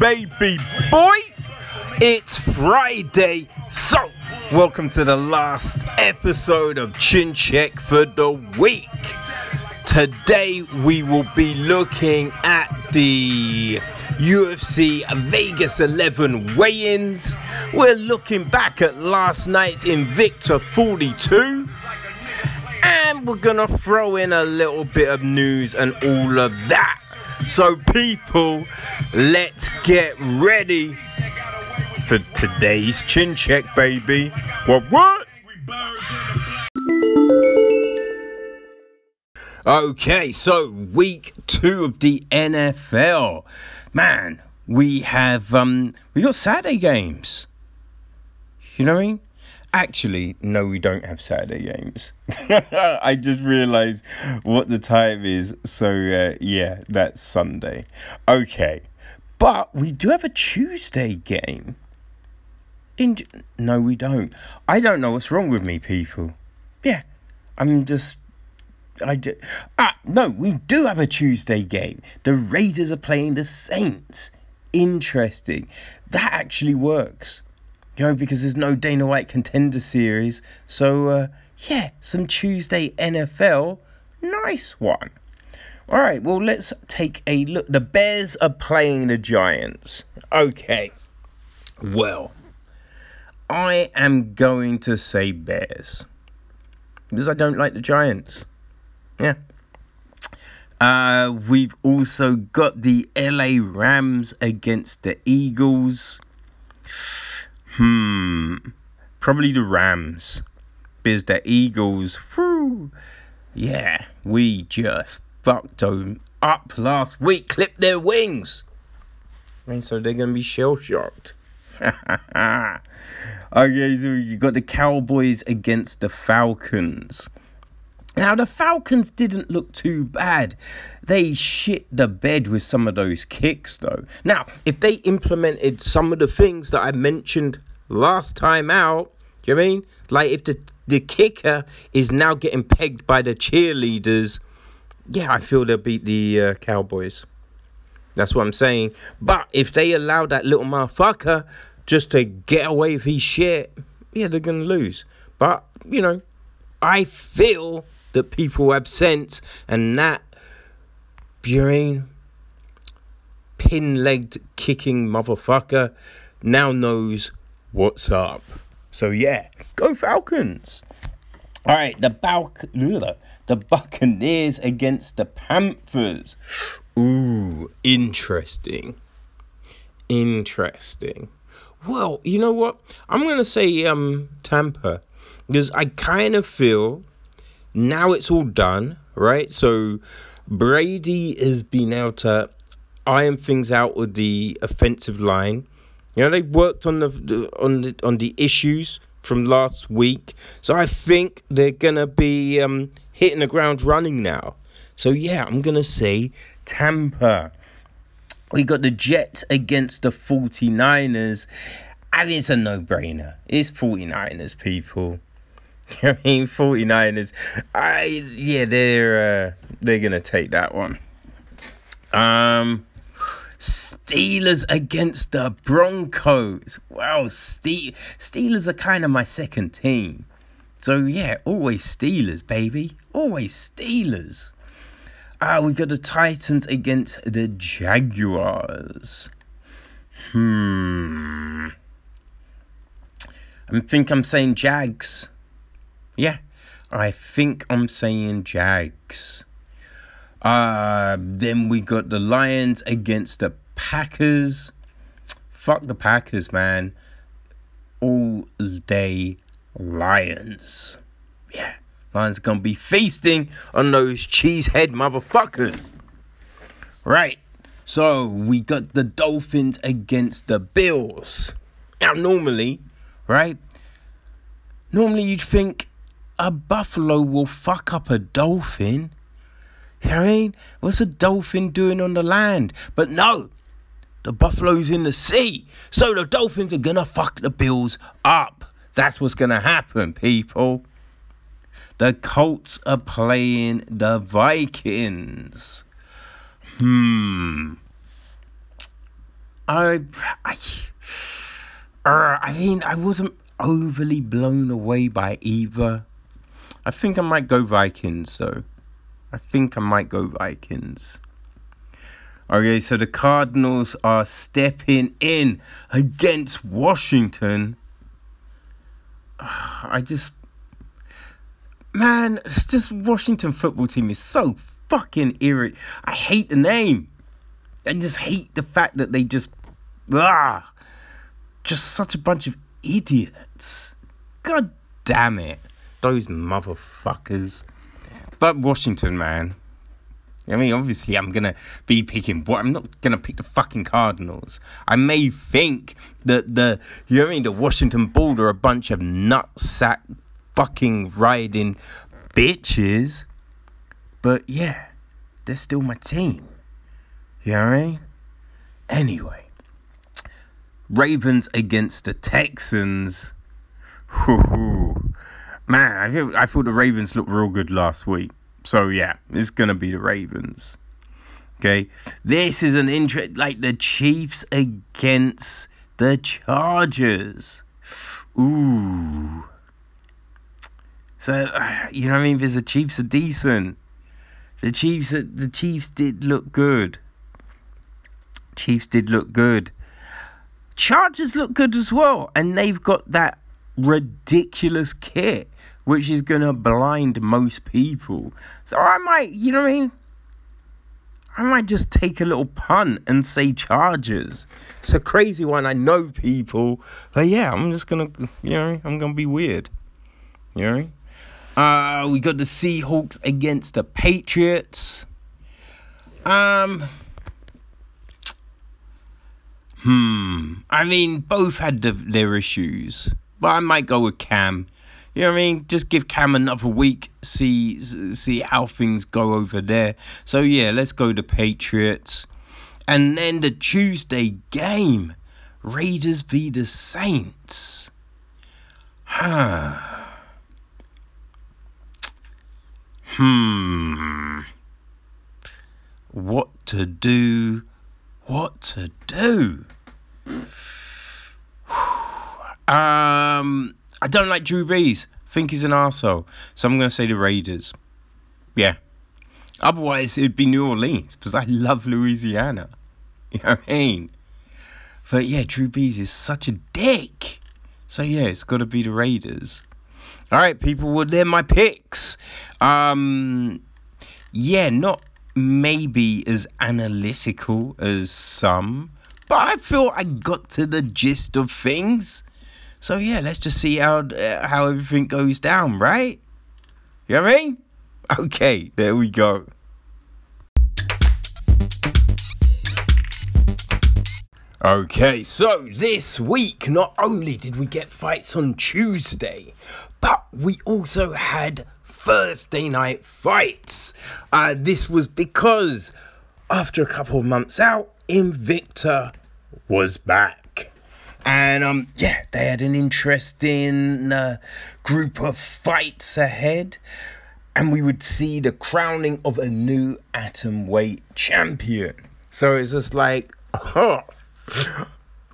Baby boy. It's Friday, so welcome to the last episode of Chin Check for the week. Today we will be looking at the UFC Vegas 11 weigh ins. We're looking back at last night's Invicta 42. And we're gonna throw in a little bit of news and all of that. So, people, let's get ready for today's chin check, baby. What, what? Okay, so week two of the NFL. Man, we have um we got Saturday games. You know what I mean? Actually, no, we don't have Saturday games. I just realized what the time is. So, uh, yeah, that's Sunday. Okay. But we do have a Tuesday game. In no, we don't. I don't know what's wrong with me, people. Yeah, I'm just. I do. Ah, no, we do have a Tuesday game. The Raiders are playing the Saints. Interesting. That actually works you know, because there's no Dana White contender series. So, uh, yeah, some Tuesday NFL. Nice one. All right, well, let's take a look. The Bears are playing the Giants. Okay. Well, I am going to say Bears because I don't like the Giants. Yeah. Uh, we've also got the LA Rams against the Eagles. Hmm. Probably the Rams. Because the Eagles, whew, yeah, we just fucked them up last week, clipped their wings. And so they're going to be shell shocked. okay, so you got the Cowboys against the Falcons. Now, the Falcons didn't look too bad. They shit the bed with some of those kicks, though. Now, if they implemented some of the things that I mentioned last time out. Do you know I mean? Like if the the kicker is now getting pegged by the cheerleaders, yeah, I feel they'll beat the uh, Cowboys. That's what I'm saying. But if they allow that little motherfucker just to get away with his shit, yeah, they're gonna lose. But you know, I feel that people have sense, and that Burin pin-legged kicking motherfucker now knows what's up. So yeah, go Falcons. All right, the Balc- the Buccaneers against the Panthers. Ooh, interesting. Interesting. Well, you know what? I'm gonna say um Tampa because I kind of feel now it's all done, right? So Brady has been able to iron things out with the offensive line. You know, they worked on the on the on the issues from last week, so I think they're gonna be um, hitting the ground running now. So yeah, I'm gonna say Tampa. We got the Jets against the 49ers. And it's a no-brainer. It's 49ers, people. I mean, 49ers. I yeah, they're uh, they're gonna take that one. Um Steelers against the Broncos. Wow, Ste- Steelers are kind of my second team. So yeah, always Steelers, baby. Always Steelers. Ah, we've got the Titans against the Jaguars. Hmm. I think I'm saying Jags. Yeah, I think I'm saying Jags. Uh, then we got the Lions against the Packers. Fuck the Packers, man. All day Lions. Yeah. Lions gonna be feasting on those cheesehead motherfuckers. Right. So we got the Dolphins against the Bills. Now normally, right? Normally you'd think a buffalo will fuck up a dolphin I mean? What's a dolphin doing on the land? But no, the buffalo's in the sea. So the dolphins are gonna fuck the Bills up. That's what's gonna happen, people. The Colts are playing the Vikings. Hmm. I, I, uh, I mean, I wasn't overly blown away by either. I think I might go Vikings though. I think I might go Vikings. Okay, so the Cardinals are stepping in against Washington. I just, man, it's just Washington football team is so fucking irritating. I hate the name. I just hate the fact that they just, ah, just such a bunch of idiots. God damn it, those motherfuckers. But Washington, man, I mean, obviously, I'm gonna be picking, but I'm not gonna pick the fucking Cardinals. I may think that the, you know what I mean, the Washington Bull are a bunch of nutsack fucking riding bitches, but yeah, they're still my team. You know what I mean? Anyway, Ravens against the Texans. Whoo, man, I feel I thought the Ravens looked real good last week. So yeah, it's gonna be the Ravens. Okay, this is an interest like the Chiefs against the Chargers. Ooh. So you know what I mean? The Chiefs are decent. The Chiefs, the Chiefs did look good. Chiefs did look good. Chargers look good as well, and they've got that ridiculous kit which is going to blind most people. So I might, you know what I mean? I might just take a little punt and say Chargers. It's a crazy one. I know people, but yeah, I'm just gonna, you know, I'm gonna be weird. You know. Uh, we got the Seahawks against the Patriots. Um. Hmm. I mean, both had the, their issues, but I might go with Cam. You know what I mean? Just give Cam another week, see see how things go over there. So yeah, let's go to Patriots. And then the Tuesday game, Raiders v the Saints. Huh. Hmm. What to do? What to do? um I don't like Drew Brees. think he's an arsehole. So I'm going to say the Raiders. Yeah. Otherwise, it'd be New Orleans because I love Louisiana. You know what I mean? But yeah, Drew Brees is such a dick. So yeah, it's got to be the Raiders. All right, people. Well, they're my picks. Um, yeah, not maybe as analytical as some, but I feel I got to the gist of things. So yeah, let's just see how uh, how everything goes down, right? You know what I mean? Okay, there we go. Okay, so this week, not only did we get fights on Tuesday, but we also had Thursday night fights. Uh, this was because after a couple of months out, Invicta was back. And um, yeah, they had an interesting uh, group of fights ahead. And we would see the crowning of a new atom weight champion. So it's just like,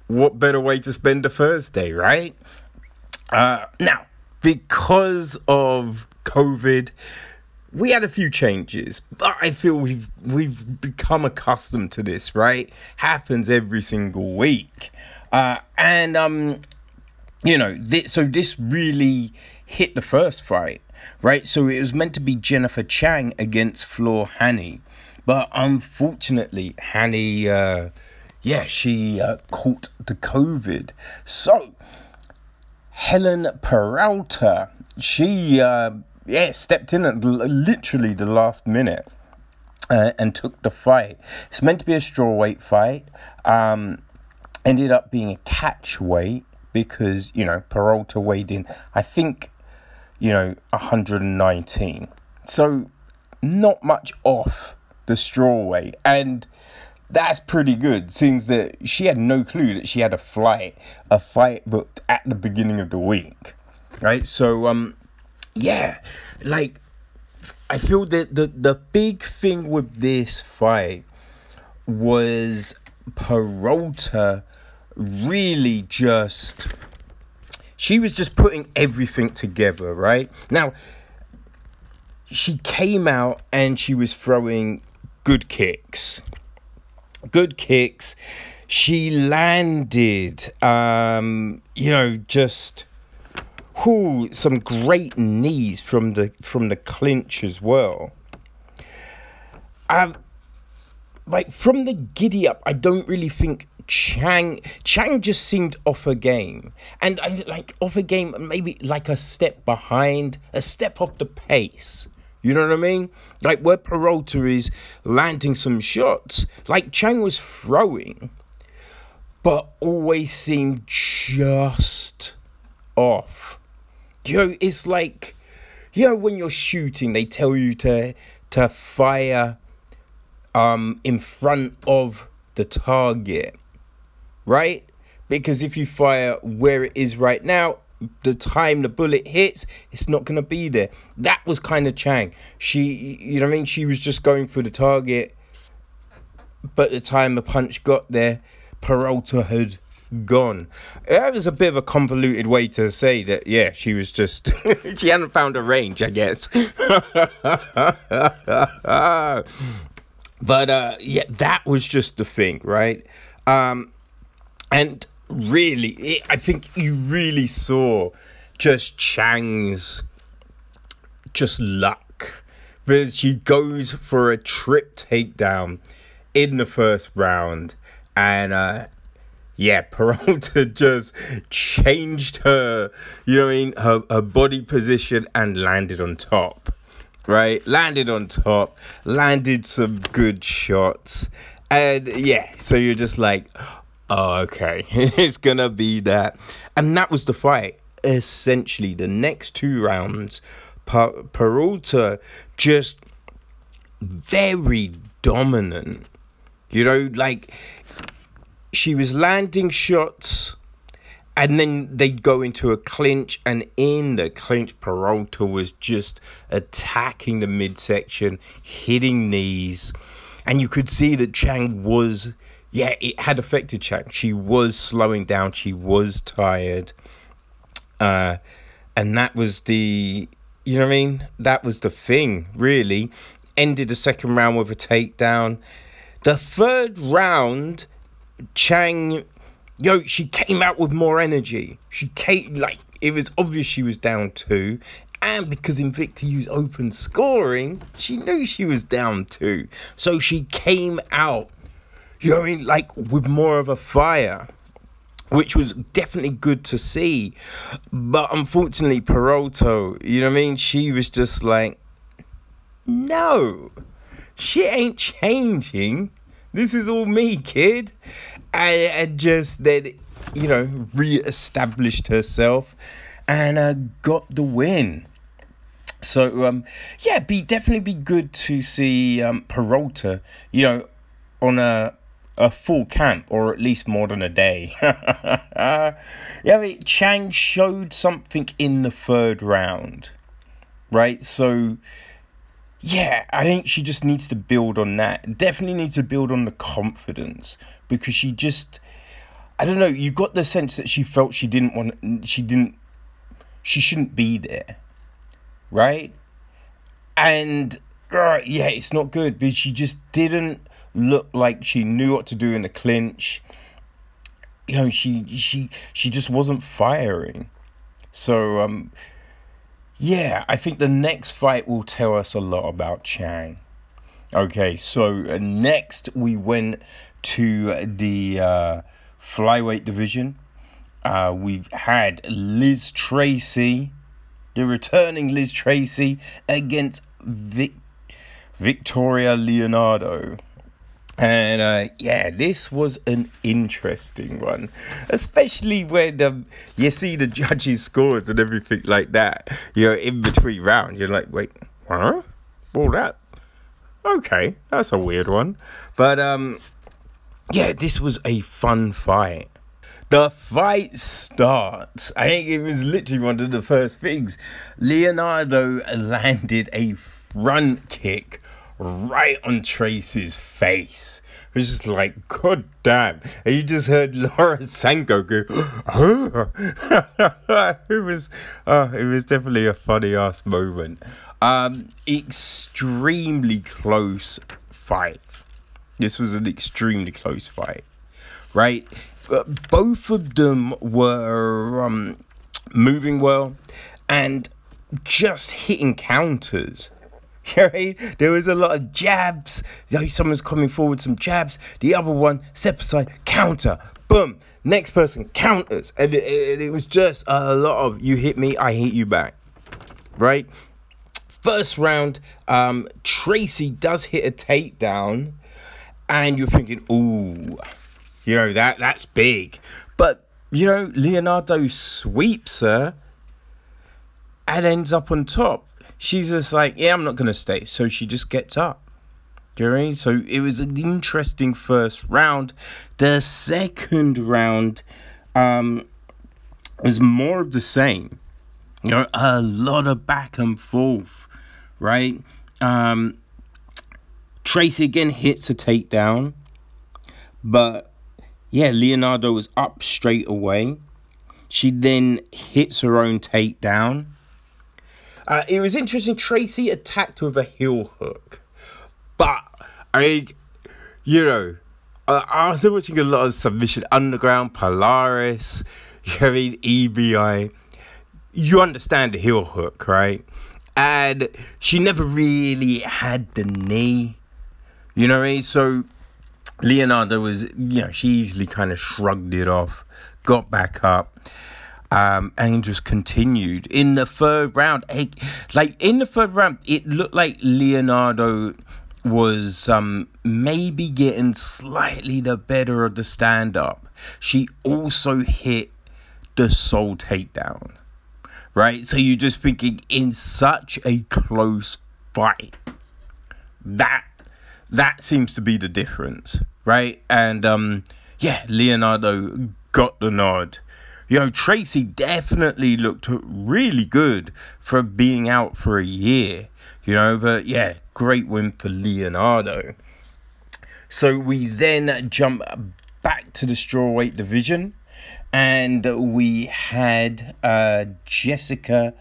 what better way to spend a Thursday, right? Uh, now, because of COVID, we had a few changes, but I feel we've we've become accustomed to this, right? Happens every single week. Uh, and um, you know, this, so this really hit the first fight, right? So it was meant to be Jennifer Chang against Floor Hani, but unfortunately, Hani, uh, yeah, she uh, caught the COVID. So Helen Peralta, she uh, yeah stepped in at literally the last minute. Uh, and took the fight. It's meant to be a strawweight fight. Um, ended up being a catch weight because you know Peralta weighed in I think you know 119 so not much off the straw weight and that's pretty good since that she had no clue that she had a flight a fight booked at the beginning of the week right? So um yeah like I feel that the the big thing with this fight was Peralta really just she was just putting everything together, right? Now she came out and she was throwing good kicks. Good kicks. She landed um, you know, just whoo, some great knees from the from the clinch as well. Um like from the giddy up, I don't really think Chang Chang just seemed off a game, and I like off a game, maybe like a step behind, a step off the pace. You know what I mean? Like where Peralta is landing some shots, like Chang was throwing, but always seemed just off. You know, it's like, you know, when you're shooting, they tell you to to fire um in front of the target right? Because if you fire where it is right now, the time the bullet hits, it's not gonna be there. That was kind of Chang. She, you know what I mean? She was just going for the target, but the time the punch got there, Peralta had gone. That was a bit of a convoluted way to say that. Yeah, she was just she hadn't found a range, I guess. but uh, yeah, that was just the thing, right? Um, and really, it, I think you really saw just Chang's just luck. Because she goes for a trip takedown in the first round, and uh, yeah, Peralta just changed her, you know I mean, her, her body position and landed on top, right? Landed on top, landed some good shots. And yeah, so you're just like, oh, okay, it's gonna be that. And that was the fight. Essentially, the next two rounds, per- Peralta just very dominant. You know, like she was landing shots and then they'd go into a clinch and in the clinch Peralta was just attacking the midsection hitting knees and you could see that Chang was yeah, it had affected Chang. She was slowing down. She was tired. Uh, and that was the, you know what I mean? That was the thing, really. Ended the second round with a takedown. The third round, Chang, yo, she came out with more energy. She came, like, it was obvious she was down two. And because Invicta used open scoring, she knew she was down two. So she came out you know what I mean? Like with more of a fire, which was definitely good to see. But unfortunately, Peralta, you know what I mean? She was just like, no, she ain't changing. This is all me, kid. And, and just then, you know, re-established herself and uh, got the win. So um, yeah, be definitely be good to see um, Peralta, you know, on a a full camp or at least more than a day. yeah, but Chang showed something in the third round, right? So, yeah, I think she just needs to build on that. Definitely needs to build on the confidence because she just, I don't know, you got the sense that she felt she didn't want, she didn't, she shouldn't be there, right? And, uh, yeah, it's not good But she just didn't look like she knew what to do in the clinch. You know, she she she just wasn't firing. So um yeah, I think the next fight will tell us a lot about Chang. Okay, so uh, next we went to the uh, flyweight division. Uh, we've had Liz Tracy, the returning Liz Tracy, against Vic- Victoria Leonardo. And uh, yeah, this was an interesting one, especially when um, you see the judges' scores and everything like that. You know, in between rounds, you're like, wait, huh? All that? Okay, that's a weird one. But um, yeah, this was a fun fight. The fight starts. I think it was literally one of the first things. Leonardo landed a front kick right on Tracy's face. It was just like, God damn. And you just heard Laura Sanko go, oh. it was uh, it was definitely a funny ass moment. Um, extremely close fight. This was an extremely close fight, right? But both of them were um, moving well and just hitting counters. Right? There was a lot of jabs. Someone's coming forward, some jabs. The other one, step aside, counter. Boom. Next person counters. And it, it, it was just a lot of you hit me, I hit you back. Right? First round, um, Tracy does hit a takedown, and you're thinking, ooh, you know, that that's big. But, you know, Leonardo sweeps her and ends up on top. She's just like, yeah, I'm not to stay. So she just gets up. You I mean? So it was an interesting first round. The second round um, was more of the same. You know, a lot of back and forth, right? Um, Tracy again hits a takedown, but yeah, Leonardo was up straight away. She then hits her own takedown. Uh, it was interesting. Tracy attacked with a heel hook, but I, you know, uh, I was watching a lot of submission underground, Polaris. You know I mean EBI. You understand the heel hook, right? And she never really had the knee. You know what I mean? So Leonardo was, you know, she easily kind of shrugged it off, got back up um, and just continued in the third round. Like in the third round, it looked like Leonardo was um, maybe getting slightly the better of the stand up. She also hit the sole takedown, right? So you're just thinking in such a close fight, that that seems to be the difference, right? And um, yeah, Leonardo got the nod you know, Tracy definitely looked really good for being out for a year, you know, but yeah, great win for Leonardo. So we then jump back to the strawweight division and we had uh, Jessica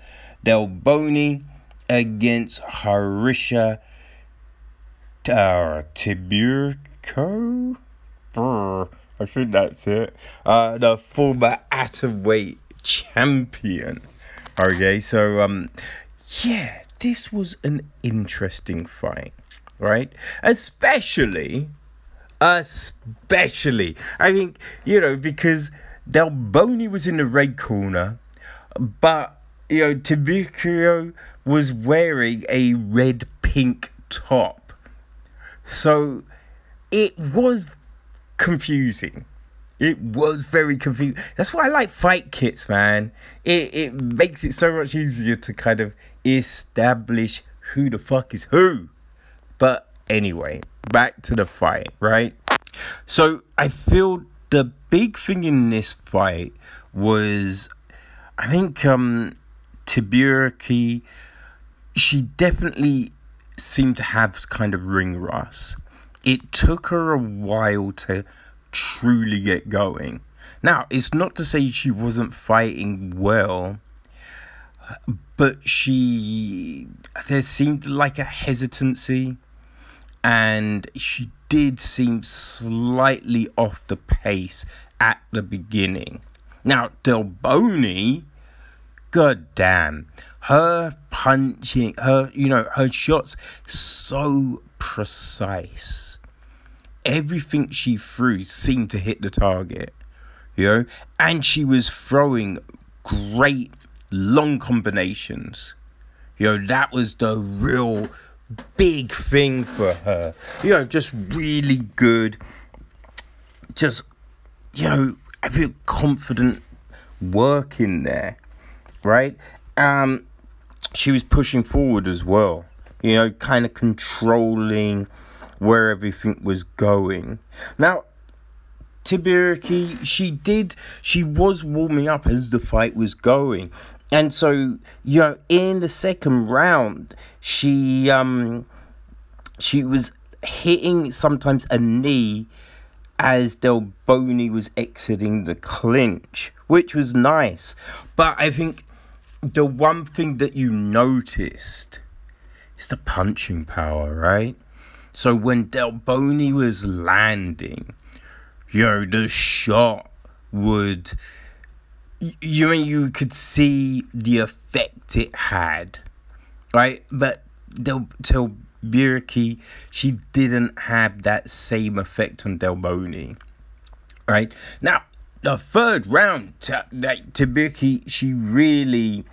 Del Boni against Herica uh, Tiburcio. I think that's it. Uh, the former atomweight champion. Okay, so um, yeah, this was an interesting fight, right? Especially, especially, I think you know because Del Boni was in the red corner, but you know Tiburcio was wearing a red pink top, so it was confusing. It was very confusing. That's why I like fight kits, man. It it makes it so much easier to kind of establish who the fuck is who. But anyway, back to the fight, right? So I feel the big thing in this fight was I think um Tiburki she definitely seemed to have kind of ring rust it took her a while to truly get going. Now, it's not to say she wasn't fighting well, but she there seemed like a hesitancy and she did seem slightly off the pace at the beginning. Now, Delboni, god damn, her punching, her, you know, her shots so precise. Everything she threw seemed to hit the target, you know, and she was throwing great long combinations. You know, that was the real big thing for her. You know, just really good, just, you know, I feel confident work in there, right? Um, she was pushing forward as well you know, kind of controlling where everything was going. Now, Tiburki, she did, she was warming up as the fight was going. And so, you know, in the second round, she, um, she was hitting sometimes a knee as Del Boni was exiting the clinch, which was nice. But I think the one thing that you noticed is the punching power, right? So when Del Boni was landing, you know, the shot would you mean you could see the effect it had, right? But Del Bierke, she didn't have that same effect on Del Boni, right? Now the third round, that Tabiki, she really,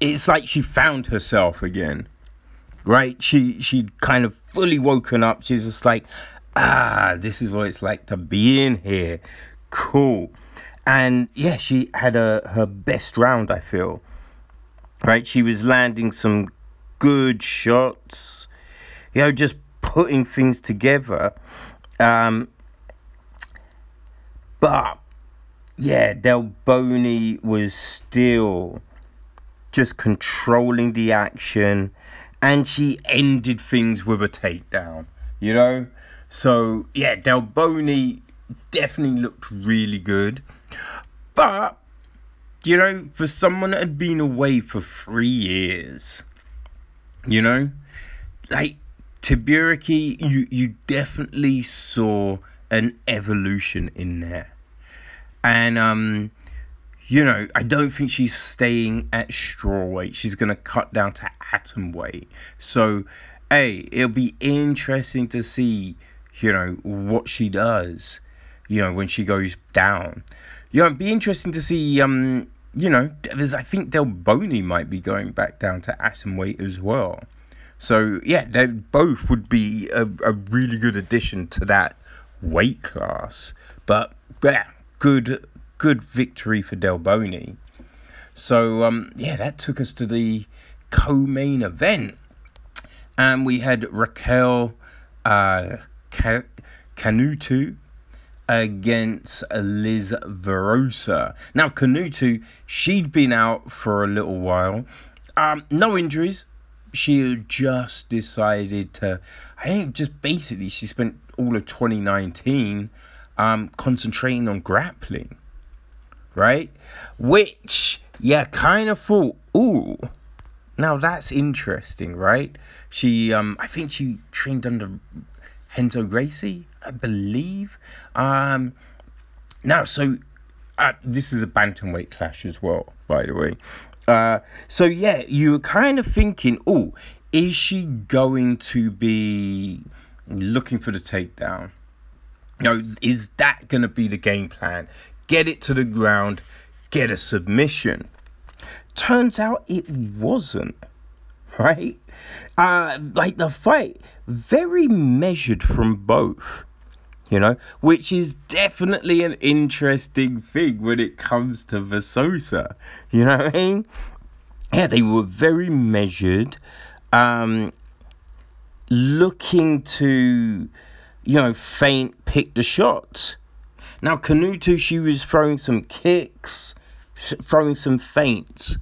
it's like she found herself again, right? She she kind of fully woken up. She's just like, ah, this is what it's like to be in here. Cool. And yeah, she had a her best round, I feel. Right? She was landing some good shots. You know, just putting things together. Um, but yeah, Del Boni was still just controlling the action and she ended things with a takedown, you know? So yeah, Delboni definitely looked really good. But you know, for someone that had been away for three years, you know, like Tibiriki, you you definitely saw an evolution in there. And um you know, I don't think she's staying at straw weight. She's gonna cut down to atom weight. So, hey, it'll be interesting to see, you know, what she does, you know, when she goes down. You know, it'd be interesting to see um, you know, there's I think Del Boni might be going back down to atom weight as well. So yeah, they both would be a, a really good addition to that weight class. But yeah, good good victory for Del Boni. So um, yeah, that took us to the co-main event, and we had Raquel uh, Canuto against Liz Verzosa. Now Canuto, she'd been out for a little while, um, no injuries. She just decided to, I think, just basically she spent all of 2019 um, concentrating on grappling, right? Which, yeah, kind of thought, ooh, now that's interesting, right? She, um, I think she trained under Renzo Gracie, I believe. Um, now, so uh, this is a bantamweight clash as well, by the way. Uh, so yeah, you were kind of thinking, oh, is she going to be looking for the takedown? You know, is that going to be the game plan? Get it to the ground, get a submission. Turns out it wasn't, right? Uh, like the fight, very measured from both, you know, which is definitely an interesting thing when it comes to Verzosa. You know what I mean? Yeah, they were very measured, um, looking to you know, feint pick the shots. Now, Canuto, she was throwing some kicks, throwing some feints.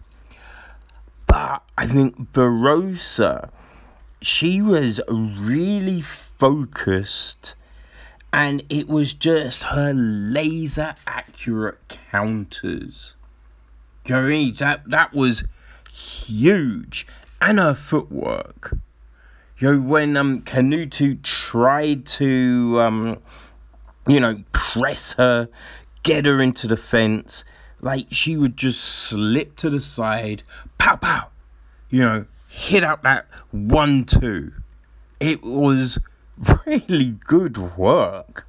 But I think Verzosa, she was really focused and it was just her laser accurate counters. Going that that was huge. And her footwork you know, when um, Canuto tried to, um, you know, press her, get her into the fence, like she would just slip to the side, pow pow, you know, hit out that one two. It was really good work.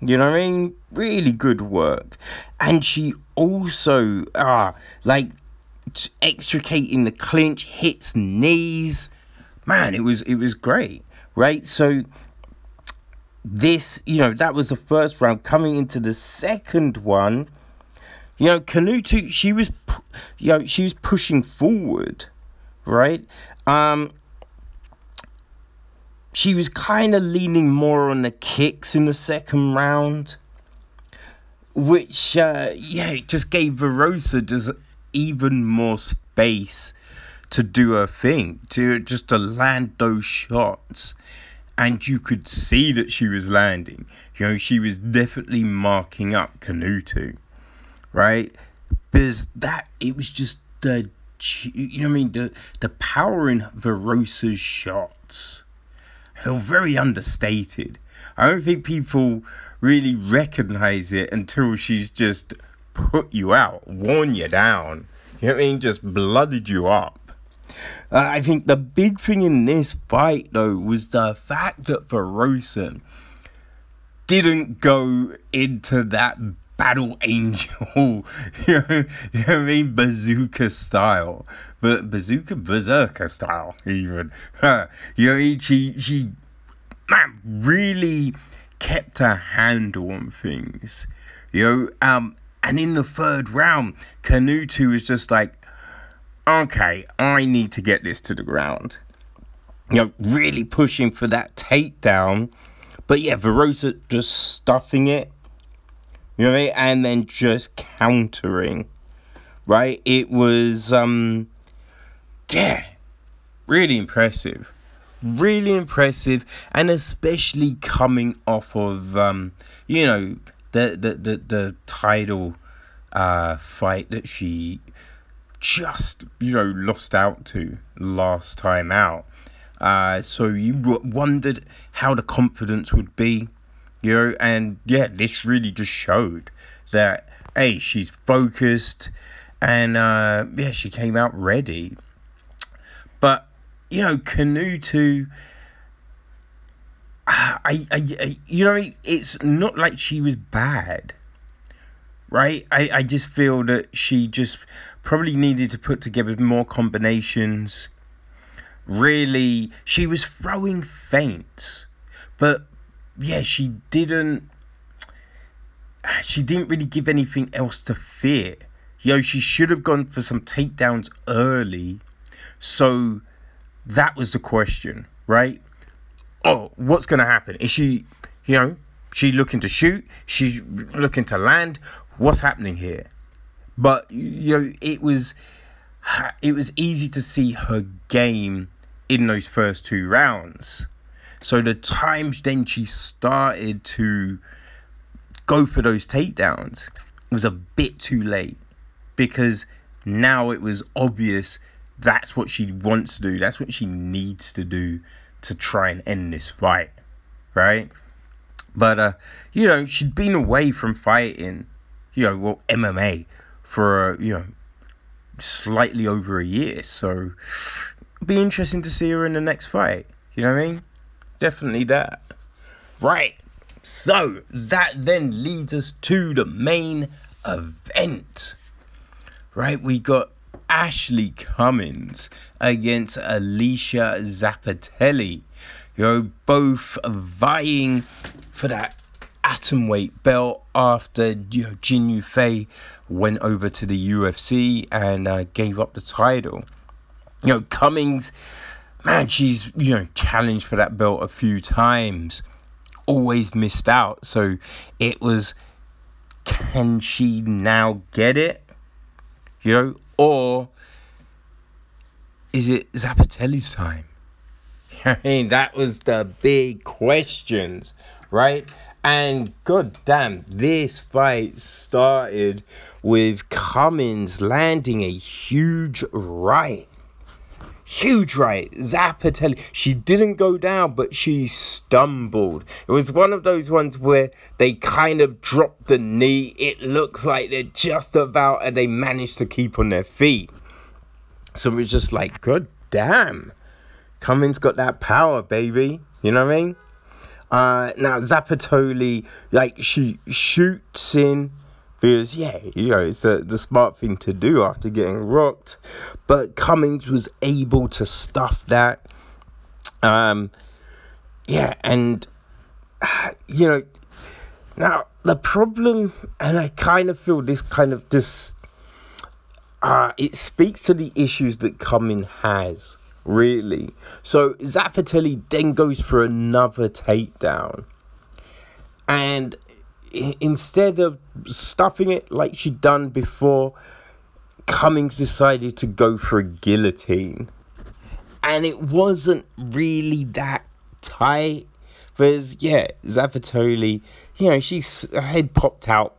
You know what I mean? Really good work. And she also, ah, like extricating the clinch, hits knees man, it was it was great, right? So this, you know, that was the first round. Coming into the second one, you know, Canuto, she was, you know, she was pushing forward, right? Um, she was kind of leaning more on the kicks in the second round, which, uh, yeah, just gave Verzosa just even more space to do her thing, to just to land those shots. And you could see that she was landing. You know, she was definitely marking up Canuto, right? Because that, it was just the, you know I mean? The, the power in Verzosa's shots feel very understated. I don't think people really recognize it until she's just put you out, worn you down. You know what I mean? Just blooded you up. Uh, I think the big thing in this fight, though, was the fact that Verzosa didn't go into that battle angel, you know, you know what I mean, bazooka style, but bazooka berserker style, even. You know, she she man really kept her handle on things, you know. Um, and in the third round, Canuto was just like, okay, I need to get this to the ground. You know, really pushing for that takedown. But yeah, Verzosa just stuffing it. You know what I mean? And then just countering. Right? It was um yeah, really impressive. Really impressive. And especially coming off of um, you know, the the the, the title uh fight that she just you know lost out to last time out. Uh, so you wondered how the confidence would be, you know, and yeah, this really just showed that hey, she's focused, and uh, yeah, she came out ready. But you know, Canuto. I, I, I, you know, it's not like she was bad, right? I, I just feel that she just probably needed to put together more combinations. Really, she was throwing feints, but yeah, she didn't. She didn't really give anything else to fear. You know, she should have gone for some takedowns early. So that was the question, right? Oh, what's going to happen? Is she, you know, she looking to shoot? She looking to land? What's happening here? But you know, it was it was easy to see her game in those first two rounds. So the times then she started to go for those takedowns was a bit too late because now it was obvious that's what she wants to do. That's what she needs to do to try and end this fight, right? But uh, you know, she'd been away from fighting, you know, well, MMA for uh, you know slightly over a year. So be interesting to see her in the next fight. You know what I mean? Definitely that. Right. So that then leads us to the main event. Right, we got Ashley Cummins against Alesha Zappitella. You know, both vying for that atomweight belt after you know, Jinh Yu Frey went over to the UFC and uh, gave up the title. You know, Cummins, man, she's you know challenged for that belt a few times, always missed out. So it was, can she now get it? You know, or is it Zappitella's time? I mean, that was the big questions, right? And god damn, this fight started with Cummins landing a huge right. Huge right. Zappitella. She didn't go down, but she stumbled. It was one of those ones where they kind of dropped the knee. It looks like they're just about and they managed to keep on their feet. So it was just like, god damn. Cummins got that power, baby. You know what I mean? Uh, now Zappitella, like she shoots in because yeah, you know it's a, the smart thing to do after getting rocked, but Cummins was able to stuff that. Um, yeah, and you know now the problem, and I kind of feel this kind of this. Uh, it speaks to the issues that Cummins has really. So Zappitella then goes for another takedown. And instead of stuffing it like she'd done before, Cummins decided to go for a guillotine. And it wasn't really that tight. But yeah, Zappitella, you know, she's her head popped out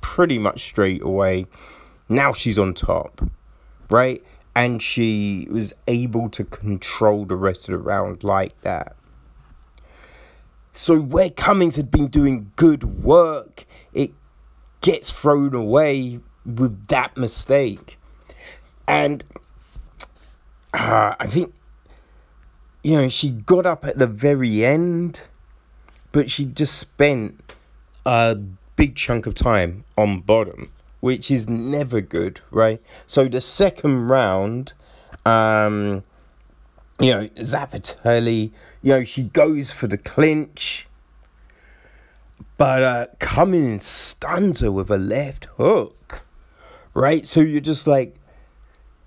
pretty much straight away. Now she's on top, right? And she was able to control the rest of the round like that. So where Cummins had been doing good work, it gets thrown away with that mistake. And uh, I think, you know, she got up at the very end, but she just spent a big chunk of time on bottom, which is never good, right? So the second round, um, you know, Zappitella, you know, she goes for the clinch. But uh, Cummins stuns her with a left hook, right? So you're just like,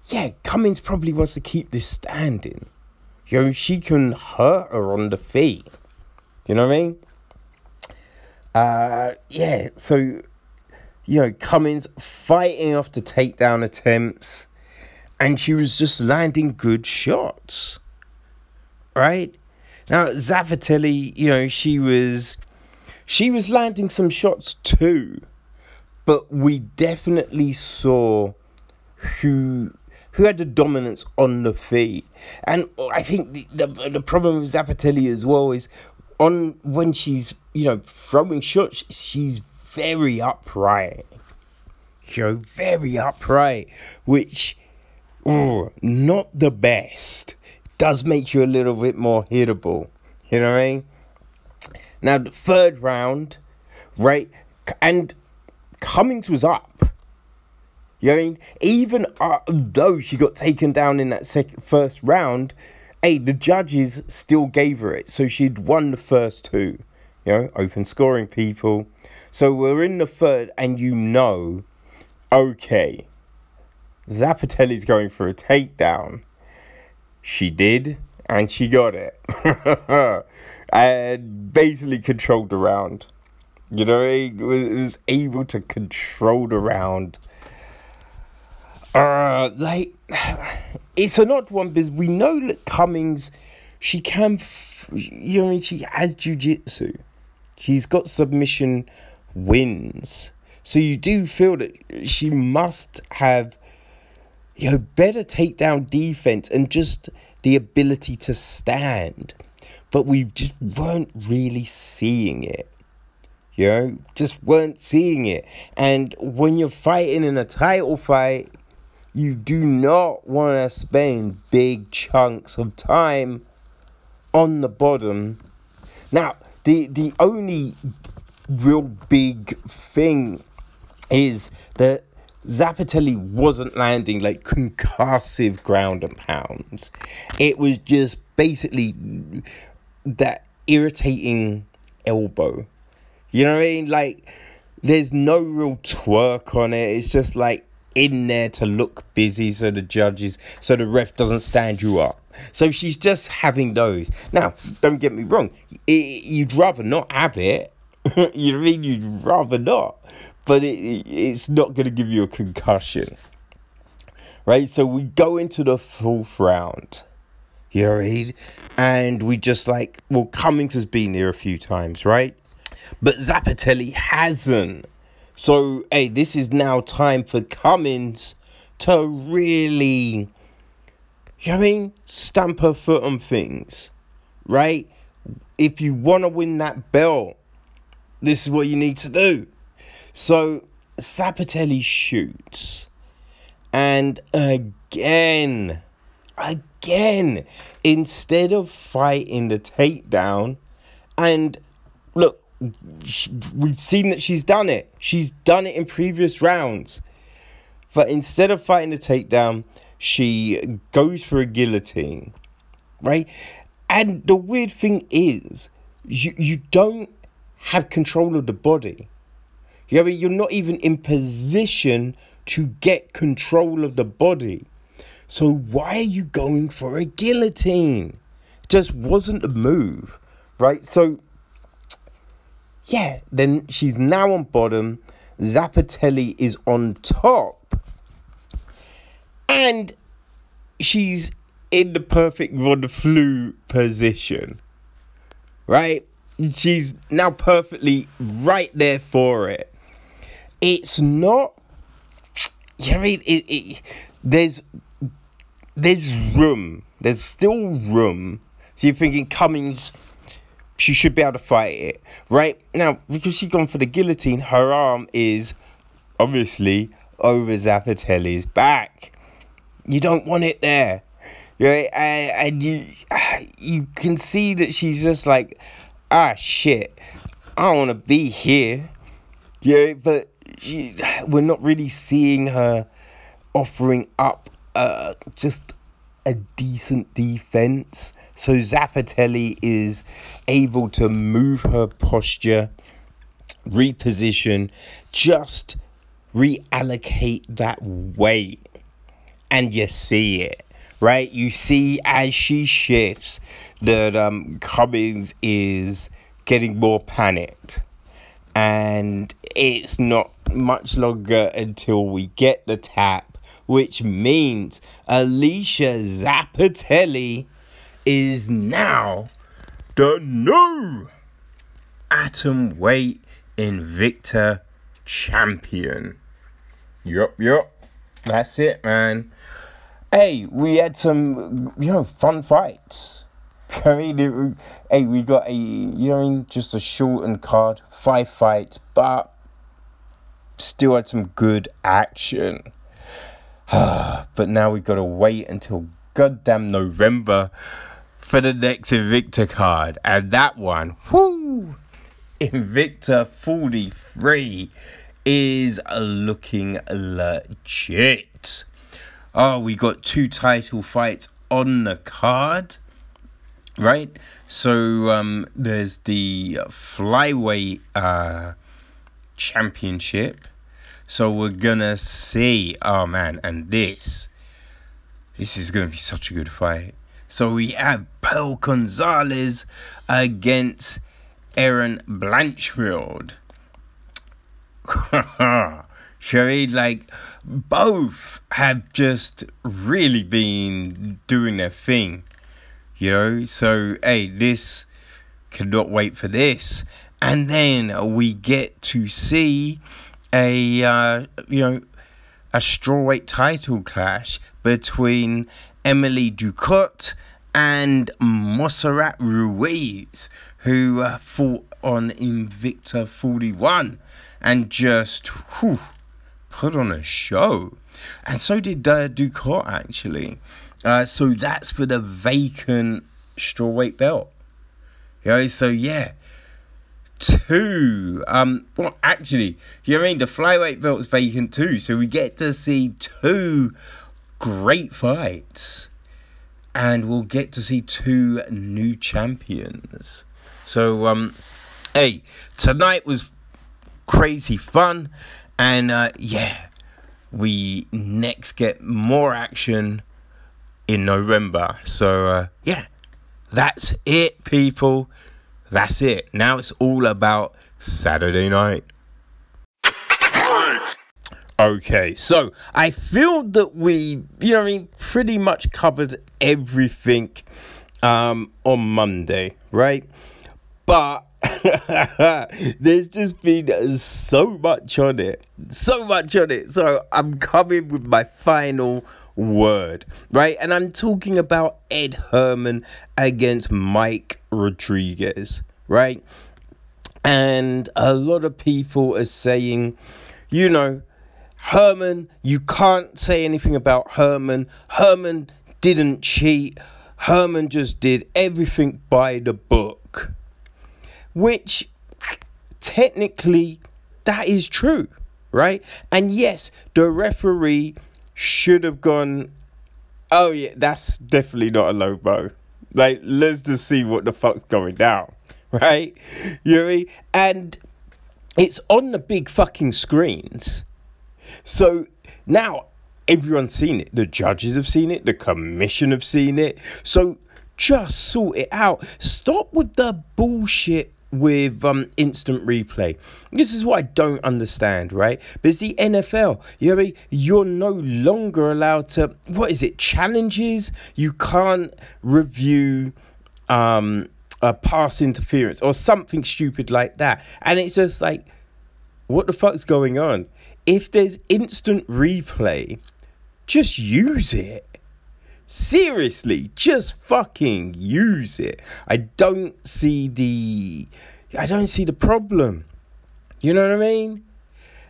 yeah, Cummins probably wants to keep this standing. You know, she can hurt her on the feet. You know what I mean? Uh, yeah, so, you know, Cummins fighting off the takedown attempts, and she was just landing good shots right? Now Zappitella, you know, she was she was landing some shots too, but we definitely saw who who had the dominance on the feet. And I think the the, the problem with Zappitella as well is on when she's you know throwing shots, she's very upright. You're very upright, which oh, not the best does make you a little bit more hittable. You know what I mean? Now, the third round, right? And Cummins was up. You know what I mean? Even uh, though she got taken down in that second, first round, hey, the judges still gave her it. So she'd won the first two. You know, open scoring people. So we're in the third, and you know, okay, Zappitella's going for a takedown. She did, and she got it. and basically controlled the round. You know, it was, able to control the round. Uh, like, it's an odd one because we know that Cummins, she can, you know, she has jujitsu. She's got submission wins. So you do feel that she must have you know, better takedown defense and just the ability to stand. But we just weren't really seeing it. You know, just weren't seeing it. And when you're fighting in a title fight, you do not want to spend big chunks of time on the bottom. Now, the the only real big thing is that Zappitella wasn't landing like concussive ground and pounds. It was just basically that irritating elbow. You know what I mean? Like, there's no real twerk on it. It's just like in there to look busy so the judges, so the ref doesn't stand you up. So she's just having those. Now, don't get me wrong, it, you'd rather not have it. you I mean? You'd rather not but it, it's not going to give you a concussion. Right? So we go into the fourth round. You know right? And we just like, well, Cummins has been here a few times, right? But Zappitella hasn't. So, hey, this is now time for Cummins to really, you know I mean, stamp her foot on things, right? If you want to win that belt, this is what you need to do. So Zappitella shoots, and again, again, instead of fighting the takedown, and look, we've seen that she's done it. She's done it in previous rounds. But instead of fighting the takedown, she goes for a guillotine, right? And the weird thing is, you, you don't have control of the body. Yeah, but you're not even in position to get control of the body. So why are you going for a guillotine? Just wasn't a move, right? So yeah, then she's now on bottom. Zappitella is on top. And she's in the perfect Von Flue position. Right? She's now perfectly right there for it. It's not. You know I mean? It, it, there's there's room. There's still room. So you're thinking Cummins, she should be able to fight it, right? Now, because she's gone for the guillotine, her arm is obviously over Zappitella's back. You don't want it there. Right? And, you you can see that she's just like, ah shit, I don't wanna be here. Yeah, but she, we're not really seeing her offering up uh, just a decent defense. So Zappitella is able to move her posture, reposition, just reallocate that weight. And you see it, right? You see as she shifts that um, Cummins is getting more panicked. And it's not much longer until we get the tap, which means Alesha Zappitella is now the new atom weight Invicta champion. Yup, yup. That's it, man. Hey, we had some, you know, fun fights. I mean, hey, we got a, you know, I mean, just a shortened card, five fights, but still had some good action. but now we got to wait until goddamn November for the next Invicta card. And that one, whoo, Invicta 43 is looking legit. Oh, we got two title fights on the card, right? So um, there's the flyweight uh, championship. So we're gonna see. Oh man, and this, this is gonna be such a good fight. So we have Pearl Gonzalez against Erin Blanchfield. Sherry, like both have just really been doing their thing, you know. So hey, this cannot wait for this, and then we get to see a uh, you know a strawweight title clash between Emily Ducote and Montserrat Ruiz, who uh, fought on Invicta 41 and just whew, put on a show. And so did uh, Ducote, actually. Uh, so that's for the vacant strawweight belt. Know, so yeah. Two. Um, well, actually, you know what I mean? The flyweight belt's vacant too. So we get to see two great fights. And we'll get to see two new champions. So, um, hey, tonight was crazy fun. And uh, yeah, we next get more action in November. So uh, yeah, that's it, people. That's it. Now it's all about Saturday night. Okay, so I feel that we, you know, I mean, pretty much covered everything um, on Monday, right? But There's just been so much on it. So much on it. So I'm coming with my final word, right? And I'm talking about Ed Herman against Mike Rodriguez, right? And a lot of people are saying, you know, Herman, you can't say anything about Herman. Herman didn't cheat. Herman just did everything by the book which technically that is true, right? And yes, the referee should have gone, oh yeah, that's definitely not a low blow. Like, let's just see what the fuck's going down, right? You know I mean? And it's on the big fucking screens. So now everyone's seen it. The judges have seen it. The commission have seen it. So just sort it out. Stop with the bullshit with um, instant replay. This is what I don't understand, right? But it's the NFL. You know, I mean? you're no longer allowed to. What is it? Challenges. You can't review um, a pass interference or something stupid like that. And it's just like, what the fuck's going on? If there's instant replay, just use it. Seriously, just fucking use it. I don't see the I don't see the problem. You know what I mean?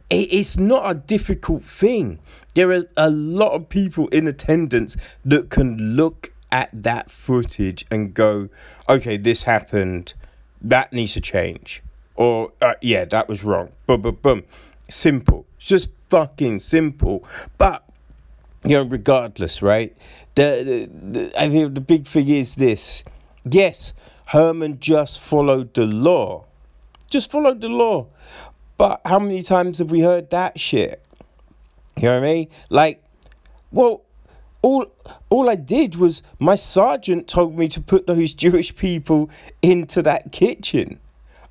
it's not a difficult thing. There are a lot of people in attendance that can look at that footage and go, okay, this happened. That needs to change. Or, uh, yeah, that was wrong. Boom, boom, boom. Simple. It's just fucking simple. But you know, regardless, right? The, the, I think the big thing is this. Yes, Herman just followed the law. Just followed the law. But how many times have we heard that shit? You know what I mean? Like, well, all all I did was my sergeant told me to put those Jewish people into that kitchen.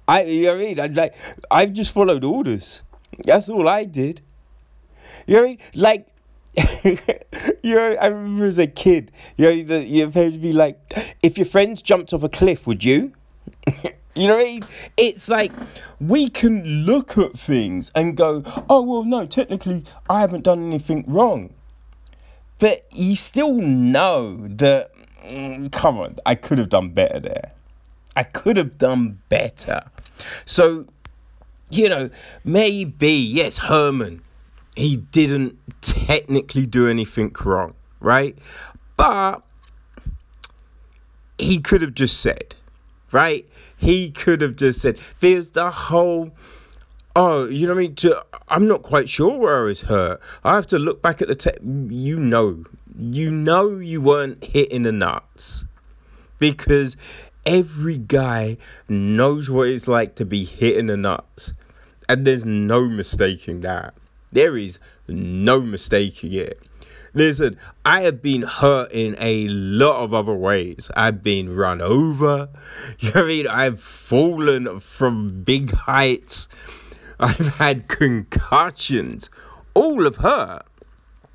I you know what I mean? I like I've just followed orders. That's all I did. You know what I mean? Like you know, I remember as a kid, you know, the, your parents be like, if your friends jumped off a cliff, would you? you know what I mean? It's like we can look at things and go, oh, well, no, technically, I haven't done anything wrong. But you still know that, mm, come on, I could have done better there. I could have done better. So, you know, maybe, yes, Herman he didn't technically do anything wrong, right? But he could have just said, right? He could have just said, there's the whole, oh, you know what I mean? To I'm not quite sure where I was hurt. I have to look back at the tape. You know, you know you weren't hitting the nuts because every guy knows what it's like to be hitting the nuts. And there's no mistaking that. There is no mistaking it. Listen, I have been hurt in a lot of other ways. I've been run over. You know I mean? I've fallen from big heights. I've had concussions. All of her.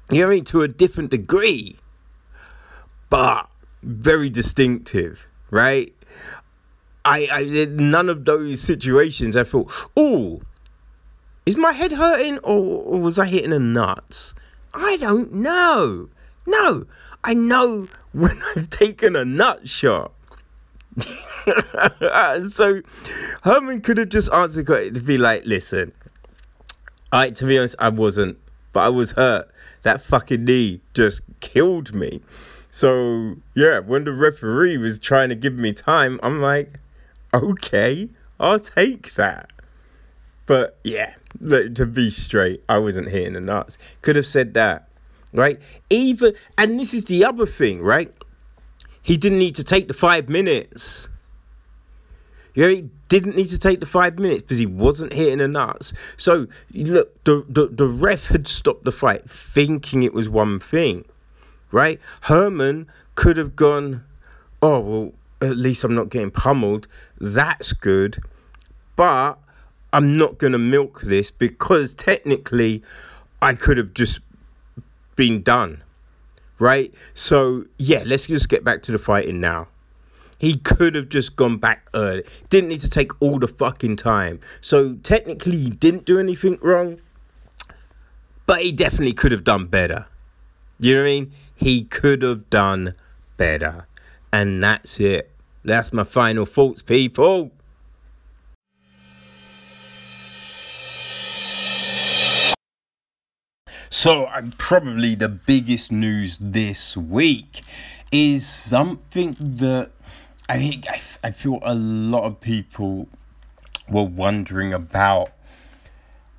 You know I mean? To a different degree. But very distinctive, right? I, I none of those situations I thought, oh, is my head hurting or, or was I hitting the nuts? I don't know. No, I know when I've taken a nut shot. so Herman could have just answered it to be like, listen, I to be honest, I wasn't, but I was hurt. That fucking knee just killed me. So yeah, when the referee was trying to give me time, I'm like, okay, I'll take that. But yeah, to be straight, I wasn't hitting the nuts. Could have said that, right? Even, and this is the other thing, right? He didn't need to take the five minutes. You know, he didn't need to take the five minutes because he wasn't hitting the nuts. So look, the, the the ref had stopped the fight, thinking it was one thing, right? Herman could have gone, oh well, at least I'm not getting pummeled. That's good, but I'm not going to milk this because technically I could have just been done. Right? So, yeah, let's just get back to the fighting now. He could have just gone back early. Didn't need to take all the fucking time. So, technically, he didn't do anything wrong, but he definitely could have done better. You know what I mean? He could have done better. And that's it. That's my final thoughts, people. So, uh, probably the biggest news this week is something that I think I, I feel a lot of people were wondering about,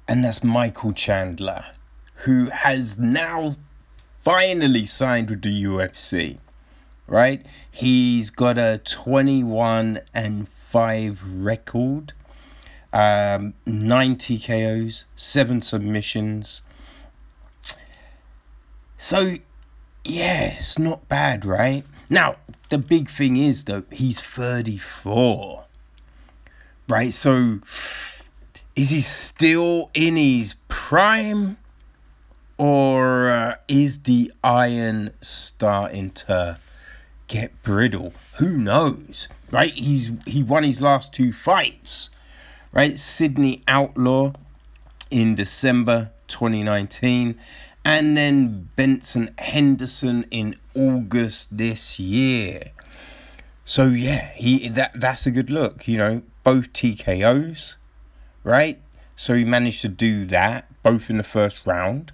and that's Michael Chandler, who has now finally signed with the UFC. Right? He's got a 21 and 5 record, um, 90 KOs, 7 submissions. So, yeah, it's not bad, right? Now, the big thing is, though, he's 34. right? So, is he still in his prime? Or uh, is the iron starting to get brittle? Who knows? Right? He's he won his last two fights. Right? Sidney Outlaw in December 2019 and then Benson Henderson in August this year. So yeah, he that that's a good look, you know, both TKOs, right? So he managed to do that both in the first round.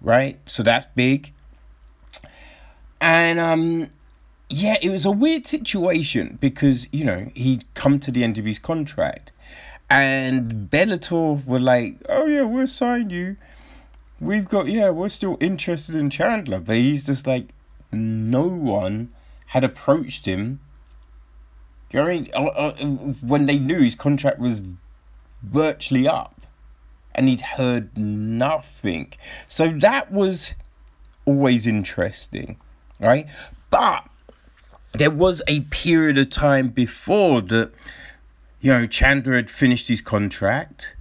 Right? So that's big. And um yeah, it was a weird situation because, you know, he'd come to the end of his contract and Bellator were like, "Oh yeah, we'll sign you. We've got yeah, we're still interested in Chandler." But he's just like no one had approached him. Uh, uh, when they knew his contract was virtually up, and he'd heard nothing. So that was always interesting, right? But there was a period of time before that, you know, Chandler had finished his contract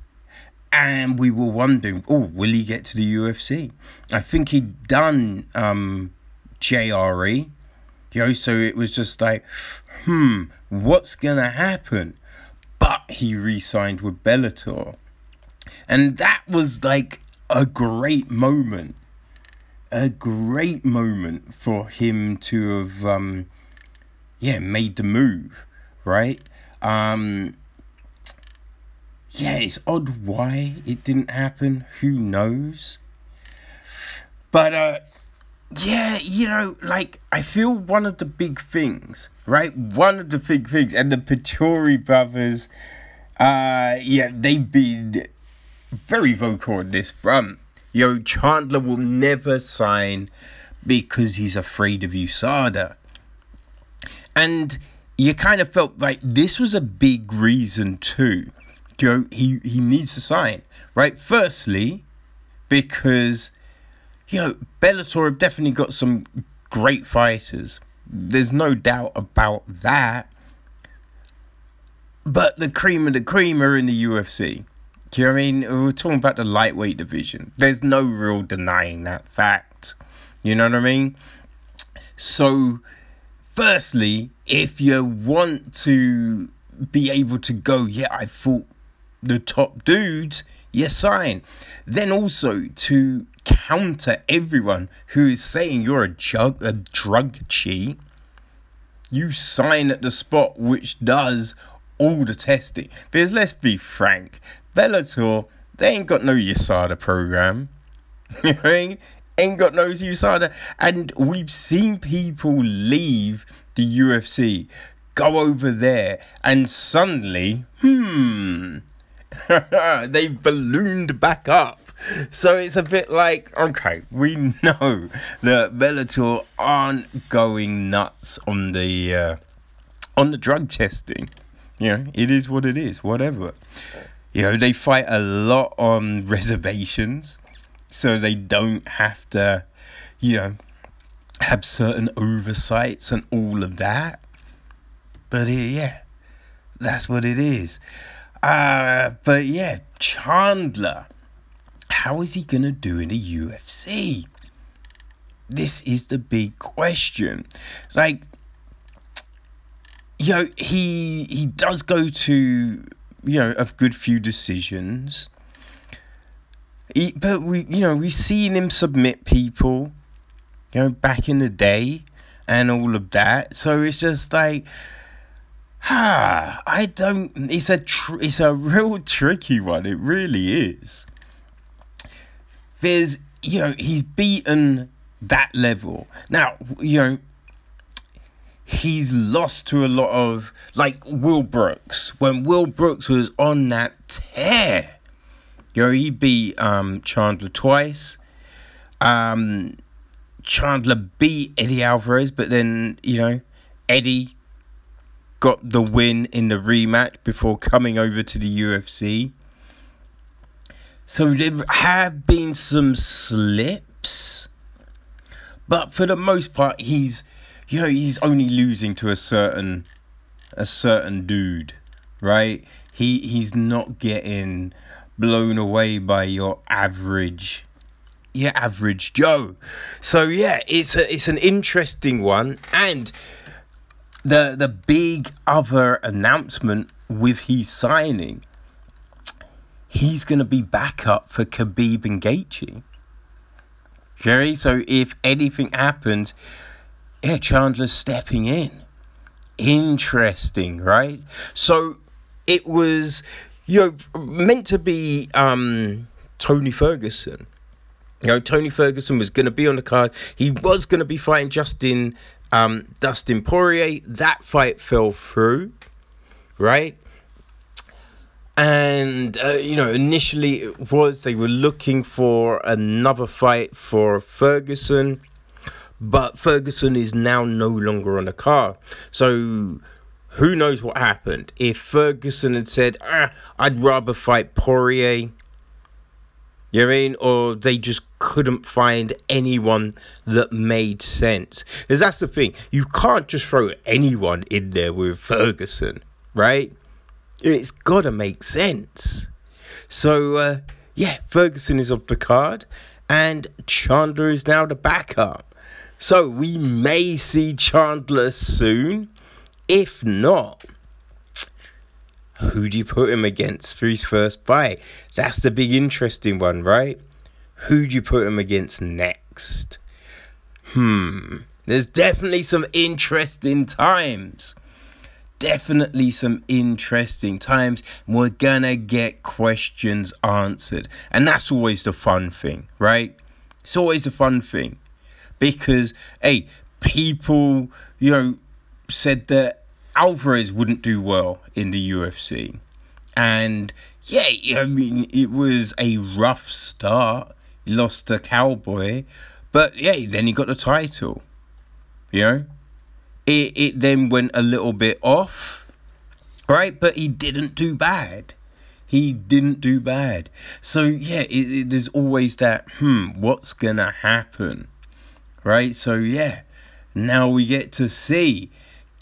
and we were wondering, oh, will he get to the UFC? I think he'd done um, JRE, you know, so it was just like, hmm, what's gonna happen? But he re-signed with Bellator, and that was like a great moment, a great moment for him to have, um, yeah, made the move, right? Um, yeah, it's odd why it didn't happen. Who knows? But uh, yeah, you know, like I feel one of the big things, right? One of the big things, and the Vettori brothers, uh, yeah, they've been very vocal on this front. Know, Chandler will never sign because he's afraid of USADA. And you kind of felt like this was a big reason too. You know, he, he needs to sign, right? Firstly, because you know, Bellator have definitely got some great fighters. There's no doubt about that. But the cream of the cream are in the UFC. Do you know what I mean? We're talking about the lightweight division. There's no real denying that fact. You know what I mean? So, firstly, if you want to be able to go, yeah, I fought the top dudes, you sign. Then also to counter everyone who is saying you're a drug a drug cheat. You sign at the spot which does all the testing. Because let's be frank, Bellator, they ain't got no USADA program. you know? Ain't got no USADA. And we've seen people leave the UFC, go over there, and suddenly, hmm, they've ballooned back up. So it's a bit like, okay, we know that Bellator aren't going nuts on the uh, on the drug testing. You know, it is what it is, whatever. You know, they fight a lot on reservations, so they don't have to, you know, have certain oversights and all of that. But yeah, that's what it is. Uh, but yeah, Chandler how is he going to do in the UFC? This is the big question. Like, you know, he he does go to you know a good few decisions. He, but we you know we've seen him submit people, you know, back in the day, and all of that. So it's just like, ah, I don't. It's a tr- it's a real tricky one. It really is there's you know he's beaten that level now you know he's lost to a lot of like will brooks when will brooks was on that tear you know he beat um chandler twice um chandler beat eddie alvarez but then you know eddie got the win in the rematch before coming over to the ufc so there have been some slips, but for the most part, he's you know he's only losing to a certain a certain dude, right? He he's not getting blown away by your average your average Joe. So yeah, it's a it's an interesting one and the the big other announcement with his signing he's going to be backup for Khabib and Gaethje. Jerry, so if anything happens, yeah, Chandler's stepping in. Interesting, right? So it was, you know, meant to be um, Tony Ferguson. You know, Tony Ferguson was going to be on the card. He was going to be fighting Justin um, Dustin Poirier. That fight fell through, right? And uh, you know, initially it was they were looking for another fight for Ferguson, but Ferguson is now no longer on the card. So who knows what happened? If Ferguson had said, ah, "I'd rather fight Poirier," you know what I mean, or they just couldn't find anyone that made sense. Because that's the thing, you can't just throw anyone in there with Ferguson, right? It's got to make sense. So, uh, yeah, Ferguson is off the card, and Chandler is now the backup. So, we may see Chandler soon. If not, who do you put him against for his first fight? That's the big interesting one, right? Who do you put him against next? Hmm, there's definitely some interesting times definitely some interesting times. We're gonna get questions answered, and that's always the fun thing, right? It's always the fun thing because, hey, people, you know, said that Alvarez wouldn't do well in the UFC, and yeah, I mean, it was a rough start. He lost to Cowboy, but yeah, then he got the title. You know, it, it then went a little bit off, right? But he didn't do bad. He didn't do bad. So, yeah, it, it, there's always that, hmm, what's going to happen? Right? So, yeah, now we get to see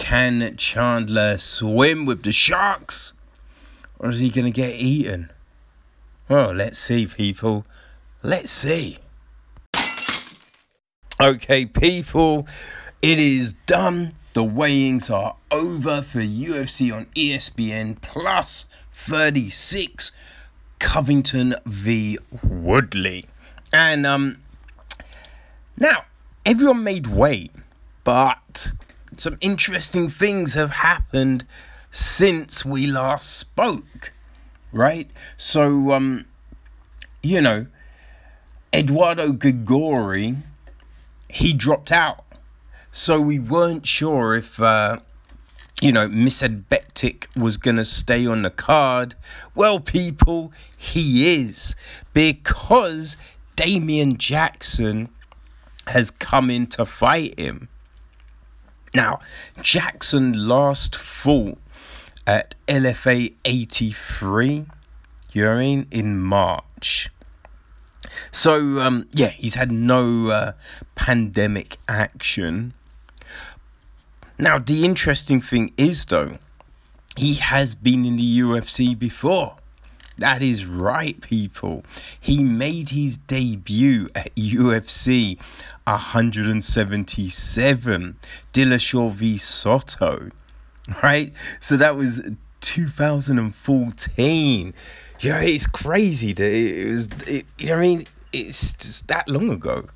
can Chandler swim with the sharks? Or is he going to get eaten? Well, let's see, people. Let's see. Okay, people. It is done. The weighings are over for UFC on ESPN Plus 36 Covington v Woodley. And um now everyone made weight, but some interesting things have happened since we last spoke. Right? So um you know Eduardo Garagorri he dropped out so we weren't sure if, uh, you know, Mirsad Bektic was going to stay on the card. Well, people, he is. Because Damon Jackson has come in to fight him. Now, Jackson last fought at LFA 83, you know what I mean, in March. So, um, yeah, he's had no uh, pandemic action. Now, the interesting thing is, though, he has been in the UFC before. That is right, people. He made his debut at UFC 177, Dillashaw v Soto, right? So that was 2014. Yeah, it's crazy. To, it was, it, you know what I mean? It's just that long ago.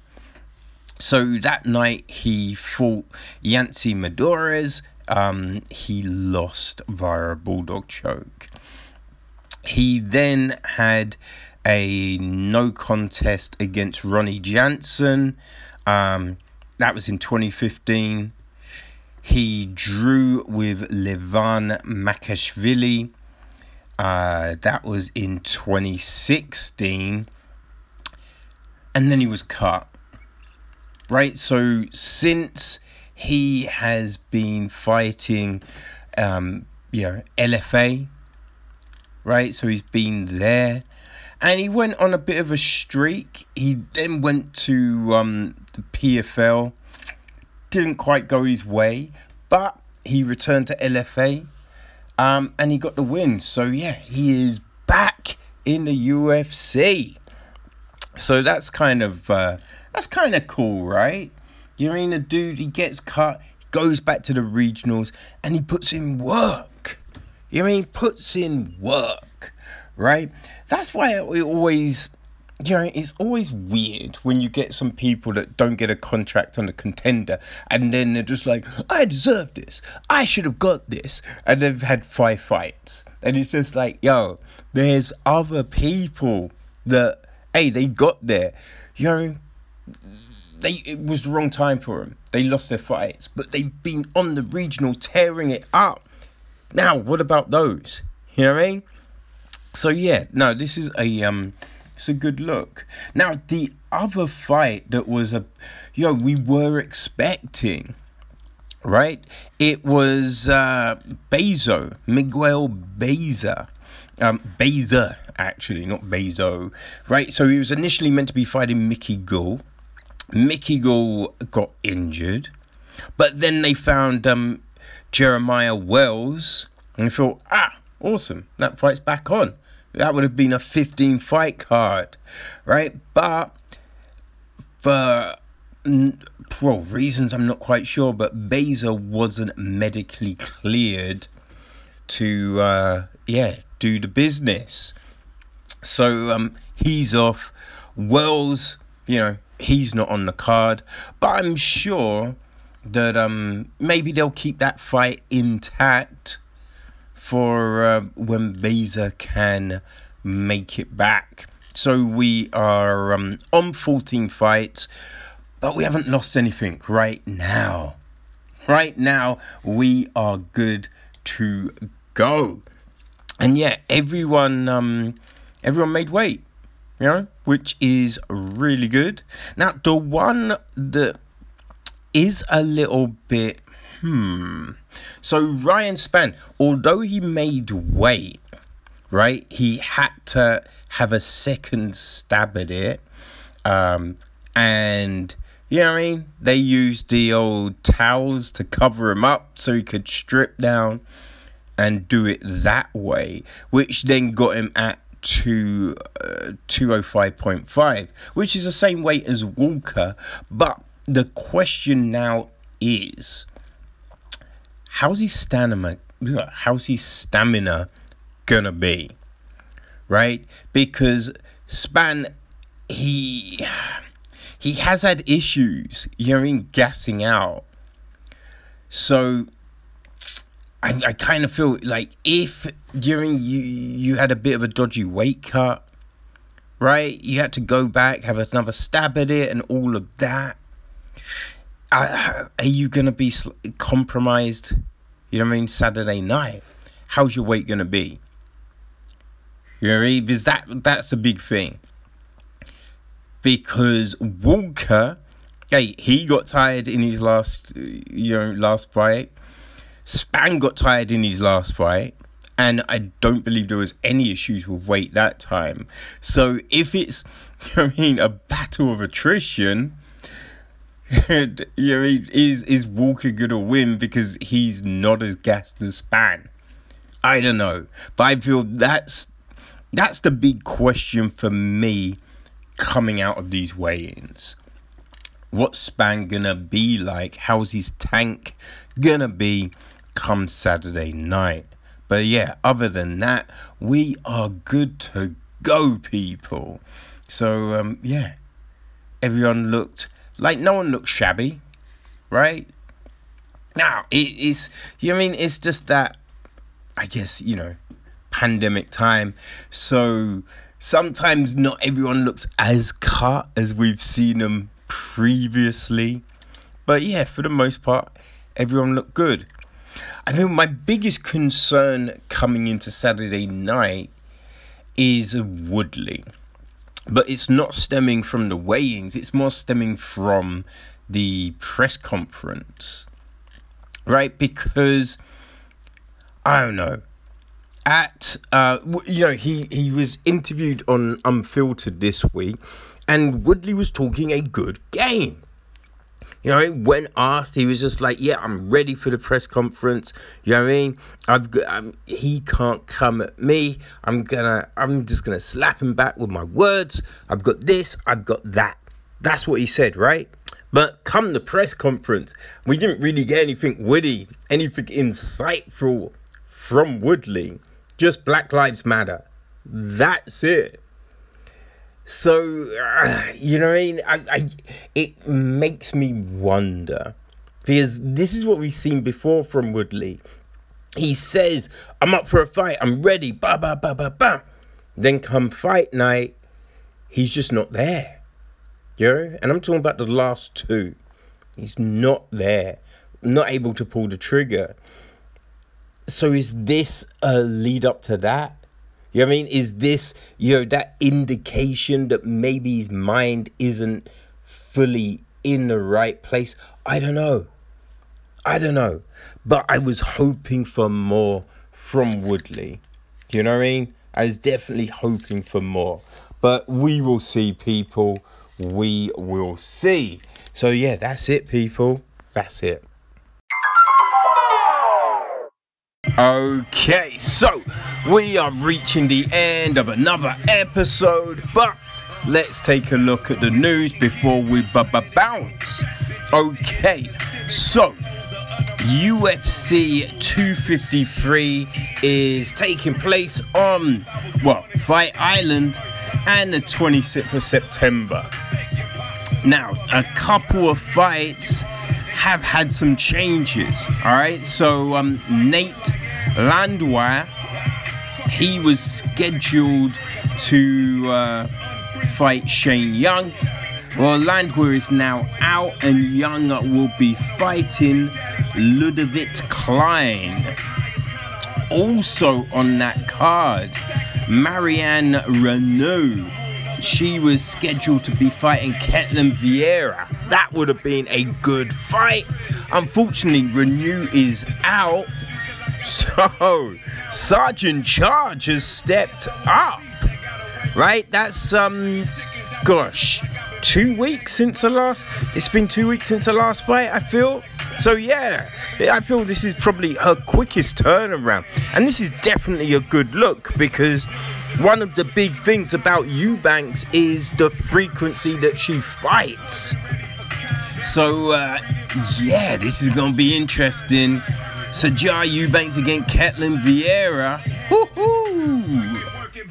So that night he fought Yancy Medeiros. Um, he lost via a bulldog choke. He then had a no contest against Rony Jason. Um, that was in 2015. He drew with Levan Makashvili. Uh, that was in 2016. And then he was cut right? So since he has been fighting, um, you know, LFA, right? So he's been there, and he went on a bit of a streak. He then went to um, the PFL, didn't quite go his way, but he returned to LFA. um, and he got the win. So yeah, he is back in the UFC. So that's kind of uh, that's kind of cool, right? You mean a dude he gets cut, goes back to the regionals, and he puts in work. You mean puts in work, right? That's why it always you know, it's always weird when you get some people that don't get a contract on a contender and then they're just like, I deserve this. I should have got this. And they've had five fights. And it's just like, yo, there's other people that, hey, they got there. You know, they it was the wrong time for them. They lost their fights, but they've been on the regional tearing it up. Now, what about those? You know what I mean? So yeah, no, this is a um it's a good look. Now, the other fight that was a, you know, we were expecting, right? It was uh, Bezo, Miguel Baeza. Um, Baeza, actually, not Bezo, right? So he was initially meant to be fighting Mickey Gall. Mickey Gall got injured, but then they found um, Jeremiah Wells and thought, ah, awesome, that fight's back on. That would have been a 15 fight card, right? But for well, reasons I'm not quite sure, but Baeza wasn't medically cleared to, uh, yeah, do the business. So um, he's off. Wells, you know, he's not on the card, but I'm sure that um, maybe they'll keep that fight intact for uh, when Baeza can make it back. So we are um, on 14 fights, but we haven't lost anything right now. Right now, we are good to go. And yeah, everyone um, everyone made weight, you know, which is really good. Now, the one that is a little bit hmm so Ryan Spann, although he made weight, right, he had to have a second stab at it. Um, and you know what I mean? They used the old towels to cover him up so he could strip down and do it that way, which then got him at to uh, 205.5, which is the same weight as Walker. But the question now is how's his stamina how's his stamina gonna be right? Because Spann he he has had issues you know in gassing out. So I, I kind of feel like if during you you had a bit of a dodgy weight cut right? You had to go back have another stab at it and all of that are you going to be compromised? You know what I mean? Saturday night. How's your weight going to be? You know what I mean? Because that, that's a big thing. Because Walker, hey, he got tired in his last, you know, last fight. Spann got tired in his last fight. And I don't believe there was any issues with weight that time. So if it's, you know I mean, a battle of attrition, you know, is is Walker gonna win because he's not as gassed as Spann? I don't know, but I feel that's that's the big question for me coming out of these weigh-ins. What's Spann gonna be like? How's his tank gonna be come Saturday night? But yeah, other than that, we are good to go, people. So um, yeah, everyone looked like no one looks shabby, right? Now it is. You know I mean it's just that. I guess you know, pandemic time. So sometimes not everyone looks as cut as we've seen them previously. But yeah, for the most part, everyone looked good. I think my biggest concern coming into Saturday night is Woodley but it's not stemming from the weighings it's more stemming from the press conference right? Because i don't know at uh you know he he was interviewed on unfiltered this week and woodley was talking a good game You know, when asked, he was just like, "Yeah, I'm ready for the press conference." You know what I mean? I've got, I'm, um, he can't come at me. I'm gonna, I'm just gonna slap him back with my words. I've got this. I've got that. That's what he said, right? But come the press conference, we didn't really get anything witty, anything insightful from Woodley. Just Black Lives Matter. That's it. So, uh, you know what I mean? I, I, it makes me wonder. Because this is what we've seen before from Woodley. He says, I'm up for a fight, I'm ready, ba ba ba ba ba. Then come fight night, he's just not there. You know? And I'm talking about the last two. He's not there, not able to pull the trigger. So is this a lead up to that? You know what I mean? Is this, you know, that indication that maybe his mind isn't fully in the right place? I don't know. I don't know. But I was hoping for more from Woodley. You know what I mean? I was definitely hoping for more. But we will see, people. We will see. So, yeah, that's it, people. That's it. Okay, so we are reaching the end of another episode, but let's take a look at the news before we b- b- bounce. Okay, so UFC 253 is taking place on, well, Fight Island and the 26th of September. Now, a couple of fights have had some changes. All right, so um, Nate Landwehr, he was scheduled to uh, fight Shane Young. Well, Landwehr is now out, and Young will be fighting Ludovic Klein. Also on that card, Marion Reneau she was scheduled to be fighting Ketlen Vieira. That would have been a good fight. Unfortunately, Reneau is out. So, Sergeant Charge has stepped up. Right? That's, um, gosh, two weeks since the last. It's been two weeks since the last fight, I feel. So, yeah, I feel this is probably her quickest turnaround. And this is definitely a good look because one of the big things about Eubanks is the frequency that she fights. So, uh, yeah, this is going to be interesting. Sijara Eubanks against Ketlen Vieira. Woo-hoo!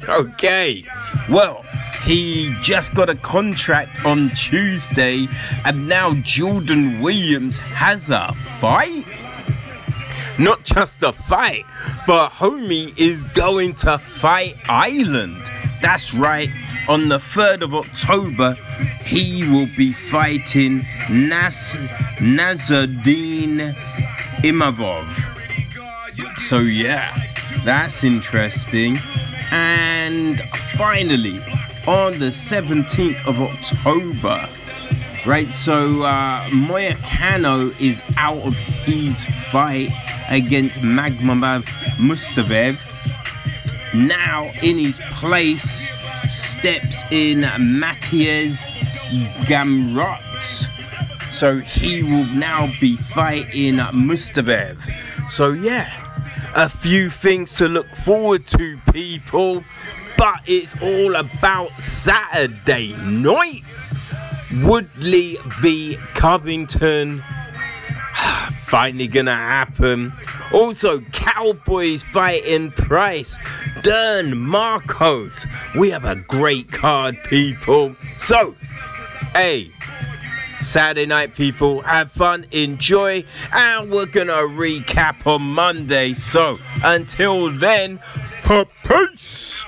Okay, well, he just got a contract on Tuesday, and now Jordan Williams has a fight not just a fight, but homie is going to Fight Island. That's right, on the 3rd of October, he will be fighting Nas- Nassourdine Imavov. So, yeah, that's interesting. And finally, on the 17th of October, right, so uh, Moicano is out of his fight against Magomed Mustafaev. Now in his place steps in Mateusz Gamrot. So he will now be fighting Mustafaev. So yeah, a few things to look forward to, people. But it's all about Saturday night. Woodley v Covington finally gonna happen. Also, Cowboys fighting Price, Dern, Markos. We have a great card, people. So, hey, Saturday night, people, have fun, enjoy, and we're gonna recap on Monday. So, until then, peace.